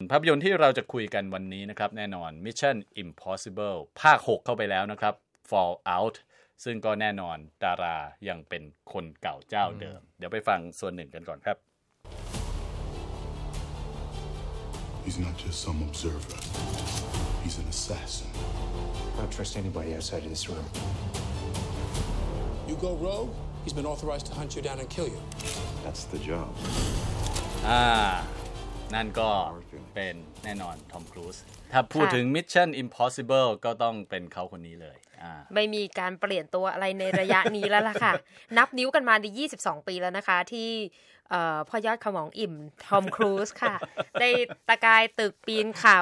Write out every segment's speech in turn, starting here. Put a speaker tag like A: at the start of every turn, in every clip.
A: ภาพยนตร์ที่เราจะคุยกันวันนี้นะครับ แน่นอน Mission Impossible ภาค 6 เข้าไปแล้วนะครับ Fallout ซึ่งก็แน่นอนดารายังเป็นคนเก่าเจ้าเดิม เดี๋ยวไปฟังส่วนหนึ่งกันก่อนครับ
B: He's not just some observer. He's an assassin.
C: I don't trust anybody outside of this room.
D: You go rogue, he's been authorized to hunt you down and kill you.
C: That's the job.
A: อ่า นั่นก็ เป็นแน่นอนทอมครูซถ้าพูดถึง Mission Impossible ก็ต้องเป็นเขาคนนี้เลยอ่า
E: ไม่มีการเปลี่ยนตัวอะไรในระยะนี้แล้วล่ะค่ะ นับนิ้วกันมาใน 22 ปีแล้วนะคะ ที่เอ่อพ่อยอดขมองอิ่มทอมครูซค่ะ ได้ตะกายตึกปีนเขา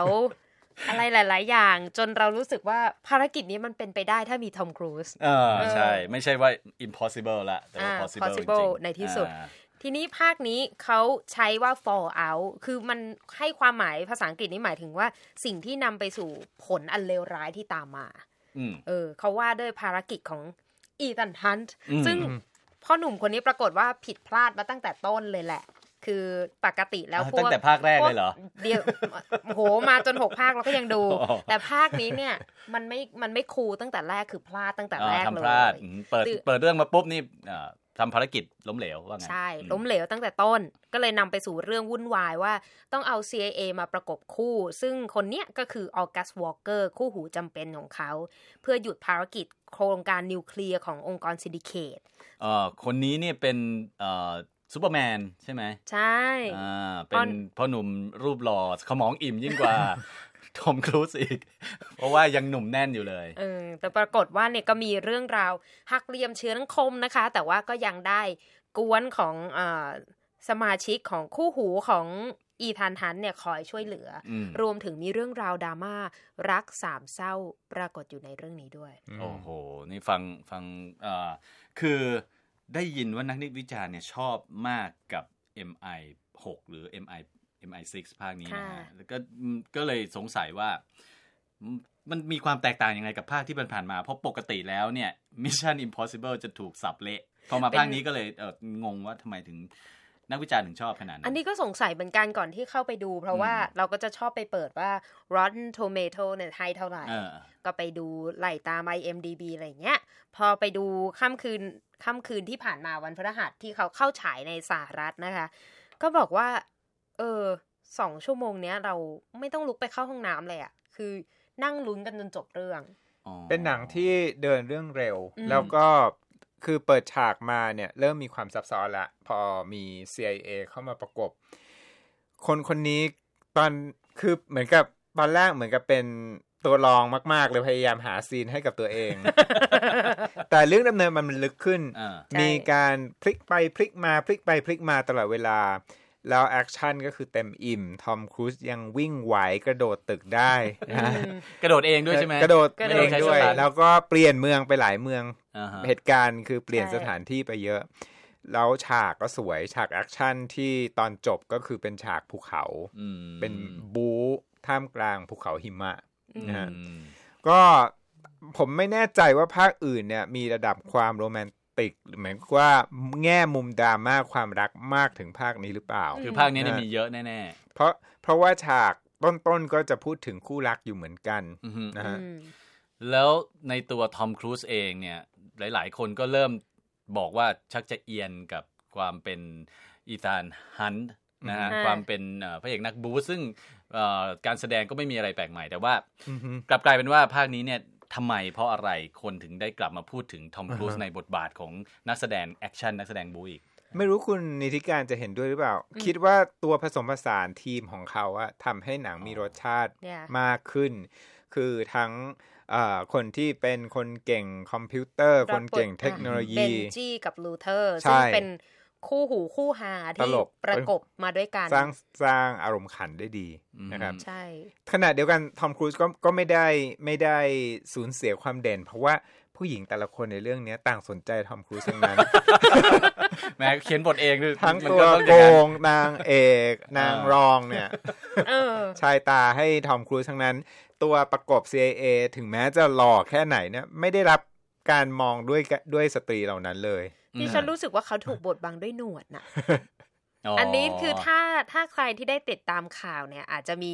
E: อะไรหลาย ๆ อย่าง จนเรารู้สึกว่าภารกิจนี้มันเป็นไปได้ถ้ามีทอมครูซ
A: เออใช่ ไม่ใช่ว่า impossible ละแต่ว่า
E: อ่า
A: possible,
E: possible
A: จริงๆ
E: ในที่สุด
A: อ่า
E: ทีนี้ภาคนี้เขาใช้ว่า fall out คือมันให้ความหมายภาษาอังกฤษนี่หมายถึงว่าสิ่งที่นำไปสู่ผลอันเลวร้ายที่ตามมา
A: อืม
E: เออเขาว่าด้วยภารกิจของอีตันฮันต์
A: อืม
E: ซึ่งพ่อหนุ่มคนนี้ปรากฏว่าผิดพลาดมาตั้งแต่ต้นเลยแหละ คือปกติแล้ว
A: อ่า
E: พวก
A: ตั้งแต่ภาคแรกเลยเหรอ
E: พวเดียวโหมาจนหกภาคเราก็ยังดู
A: อ๋อ
E: แต่ภาคนี้เนี่ยมันไม่มันไม่คูลตั้งแต่แรกคือพลาดตั้งแต่แรก
A: อ่า
E: เล
A: ทำพลาด
E: ย
A: อืมเปิด
E: ตื่น
A: เปิดเรื่องมาปุ๊บนี่ อ่าทำภารกิจล้มเหลวว่างั้น
E: ใช่
A: อื
E: ล้มเหลวตั้งแต่ต้น ก็เลยนำไปสู่เรื่องวุ่นวายว่าต้องเอา CIA มาประกบคู่ ซึ่งคนเนี้ยก็คือออกัสวอลเกอร์คู่หูจำเป็นของเขา เพื่อหยุดภารกิจโครงการนิวเคลียร์ขององค์กรซินดิเคต
A: เอ่อคนนี้เนี่ยเป็นเอ่อซูเปอร์แมนใช่ไหม
E: ใช่
A: อ่า
E: ตอ
A: เป็นนพ่อหนุ่มรูปหล่อขมองอิ่มยิ่งกว่า ทอมครูซอีก เพราะว่ายังหนุ่มแน่นอยู่เลย
E: เออแต่ปรากฏว่าเนี่ยก็มีเรื่องราวหักเหลี่ยมเชื้อคมนะคะ แต่ว่าก็ยังได้กวนของอาสมาชิกของคู่หูของอีธานฮันต์เนี่ยคอยช่วยเหลืออ
A: ม
E: รวมถึงมีเรื่องราวดราม่ารักสามเศร้าปรากฏอยู่ในเรื่องนี้ด้วย
A: โอ้โห นี่ฟังฟังเอ่อคือได้ยินว่านักนิวิจารณ์เนี่ยชอบมากกับ MI 6 หรือ MI MI 6 ภาคนี้นะ
E: ค่ะ
A: ฮะแล้วก็อืมก็เลยสงสัยว่าอืมมันมีความแตกต่างยังไงกับภาคที่ผ่านๆมา เพราะปกติแล้วเนี่ย Mission Impossible จะถูกสับเละพอมาภาคนี้ก็เลยเอองงว่าทำไมถึงนักวิจารณ์ถึงชอบขนาดนั้น
E: อันนี้ก็สงสัยเหมือนกันก่อนที่เข้าไปดู เพราะว่าเราก็จะชอบไปเปิดว่า Rotten Tomato เนี่ยให้เท่าไหร่
A: เออ
E: ก็ไปดูไล่ตาม IMDB อะไรอย่างเงี้ย พอไปดูค่ำคืนค่ำคืนที่ผ่านมาวันพฤหัสที่เขาเข้าฉายในสหรัฐนะคะ ก็บอกว่า เออสองชั่วโมงเนี้ยเราไม่ต้องลุกไปเข้าห้องน้ำเลยอะคือนั่งลุ้นกันจนจบเรื่อง
A: อ๋อ
F: เป็นหนังที่เดินเรื่องเร็ว
E: อืม
F: แล้วก็คือเปิดฉากมาเนี่ย เริ่มมีความซับซ้อนละ พอมี CIA เข้ามาประกบ คนคนนี้ตอนคือเหมือนกับตอนแรกเหมือนกับเป็นตัวรองมาก ๆ เลยพยายามหา scene ให้กับตัวเอง แต่เรื่องดำเนินมันลึกขึ้น
A: อ่า
E: ใช่
F: มีการพลิกไปพลิกมาพลิกไปพลิกมาตลอดเวลา แล้วแอคชั่นก็คือเต็มอิ่ม ทอมครูซยังวิ่งไหวกระโดดตึกได้นะ
A: กระโดดเองด้วยใช่ไหม
F: กระโดด
E: กระโดด
F: เองด้วย
A: ใช้สตาร์ท
F: แล้วก็เปลี่ยนเมืองไปหลายเมือง
A: อ่าฮะ
F: เหตุการณ์คือเปลี่ยน
E: ใช่
F: สถานที่ไปเยอะ แล้วฉากก็สวยฉากแอคชั่นที่ตอนจบก็คือเป็นฉากภูเขา
A: อืม
F: เป็นบู๊ท่ามกลางภูเขาหิมะนะฮะ
A: อืม
F: ก็ผมไม่แน่ใจว่าภาคอื่นเนี่ยมีระดับความโรแมน ติกเหมือนกับว่าแง่มุมดราม่าความรักมากถึงภาคนี้หรือเปล่า
A: คือภาคนี้เนี่ยมีเยอะแน่
F: เพราะเพราะว่าฉากต้นๆก็จะพูดถึงคู่รักอยู่เหมือนกัน
A: ๆอือฮึ
F: นะฮะ
E: อืม
A: แล้วในตัวทอมครูซเองเนี่ย หลายๆ คนก็เริ่มบอกว่าชักจะเอียนกับความเป็นอีธานฮันต์นะฮะ
E: อืม
A: ความเป็นเอ่อพระเอกนักบู๊ซึ่งเอ่อการแสดงก็ไม่มีอะไรแปลกใหม่ แต่ว่า
F: อือฮึ
A: กลับกลายเป็นว่าภาคนี้เนี่ย ทำไมเพราะอะไรคนถึงได้กลับมาพูดถึงทอมครูซ
F: อ่าฮะ
A: ในบทบาทของนักแสดงแอคชั่นนักแสดงบู๊อีก
F: ไม่รู้คุณนิติการจะเห็นด้วยหรือเปล่า คิดว่าตัวผสมผสานทีมของเขาอะทำให้หนังมีรสชาติ
E: Yeah
F: มากขึ้น คือทั้งเอ่อคนที่เป็นคนเก่งคอมพิวเตอร์ คนเก่งเทคโนโล
E: เบ
F: ยี
E: นจี้กับลูเทอร์
F: ใช่
E: ซึ่งเป็น คู่หูคู่หา
F: ต
E: ที่
F: ลก
E: ประกบมาด้วยกัน
F: สร้างสร้างอารมณ์ขันได้ดีนะครับ
E: ใช่
F: ขณะเดียวกันทอมครูซก็ก็ไม่ได้ไม่ได้สูญเสียความเด่น เพราะว่าผู้หญิงแต่ละคนในเรื่องเนี้ยต่างสนใจทอมครูซทั้งนั้น
A: แม้เขียนบทเองคือ
F: ทั้ง
A: มัน
F: ตัว
A: ก็ต้องอ
F: โก
A: ย่างนั้น
F: งนางเอก นางรองเนี่ย
E: เออ
F: ชายตาให้ทอมครูซทั้งนั้น ตัวประกบ CIA ถึงแม้จะหล่อแค่ไหนเนี่ยไม่ได้รับการมองด้วยกะด้วยสตรีเหล่านั้นเลย
E: ที่ฉันรู้สึกว่าเขาถูกบดบังด้วยหนวดน่ะอันนี้คือถ้าถ้าใครที่ได้ติดตามข่าวเนี่ย อาจจะมี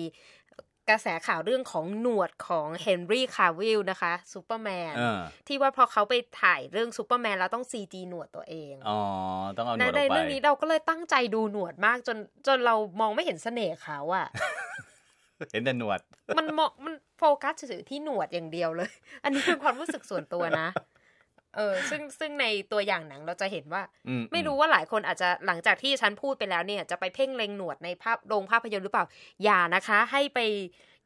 E: กระแสข่าวเรื่องของหนวดของเฮนรี่คาวิลนะคะซูเปอร์แมน
A: เออ
E: ที่ว่าพอเขาไปถ่ายเรื่องซูเปอร์แมนแล้วต้อง CG หนวดตัวเอง
A: อ๋อต้องเอาหน
E: ใน
A: วดอ
E: ใน
A: อกไป
E: เรื่องนี้เราก็เลยตั้งใจดูหนวดมากจนจนเรามองไม่เห็นเสน่ห์เขาอะ
A: เห็นแต่หนวด
E: มันมองมันโฟกัสเฉยๆที่หนวดอย่างเดียวเลย อันนี้เป็นความรู้สึกส่วนตัวนะ เออซึ่งซึ่งในตัวอย่างหนังเราจะเห็นว่า
A: อืม
E: ไม่รู้ว่าหลายคนอาจจะหลังจากที่ฉันพูดไปแล้วเนี่ย จะไปเพ่งเล็งหนวดในภาพโรงภาพยนตร์หรือเปล่า อย่านะคะ ให้ไป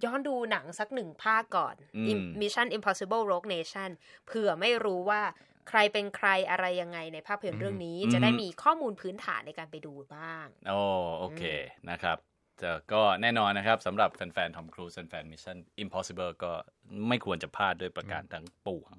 E: ย้อนดูหนังสักหนึ่งภาคก่อน
A: อืม
E: Mission Impossible Rogue Nation เผื่อไม่รู้ว่าใครเป็นใครอะไรยังไงในภาพยนตร์เรื่องนี้ จะได้มีข้อมูลพื้นฐานในการไปดูบ้าง
A: โอ้โอเคนะครับแต่ก็แน่นอนนะครับสำหรับแฟนๆทอมครูซแฟนๆ Mission Impossible ก็ไม่ควรจะพลาดด้วยประการทั้งปวง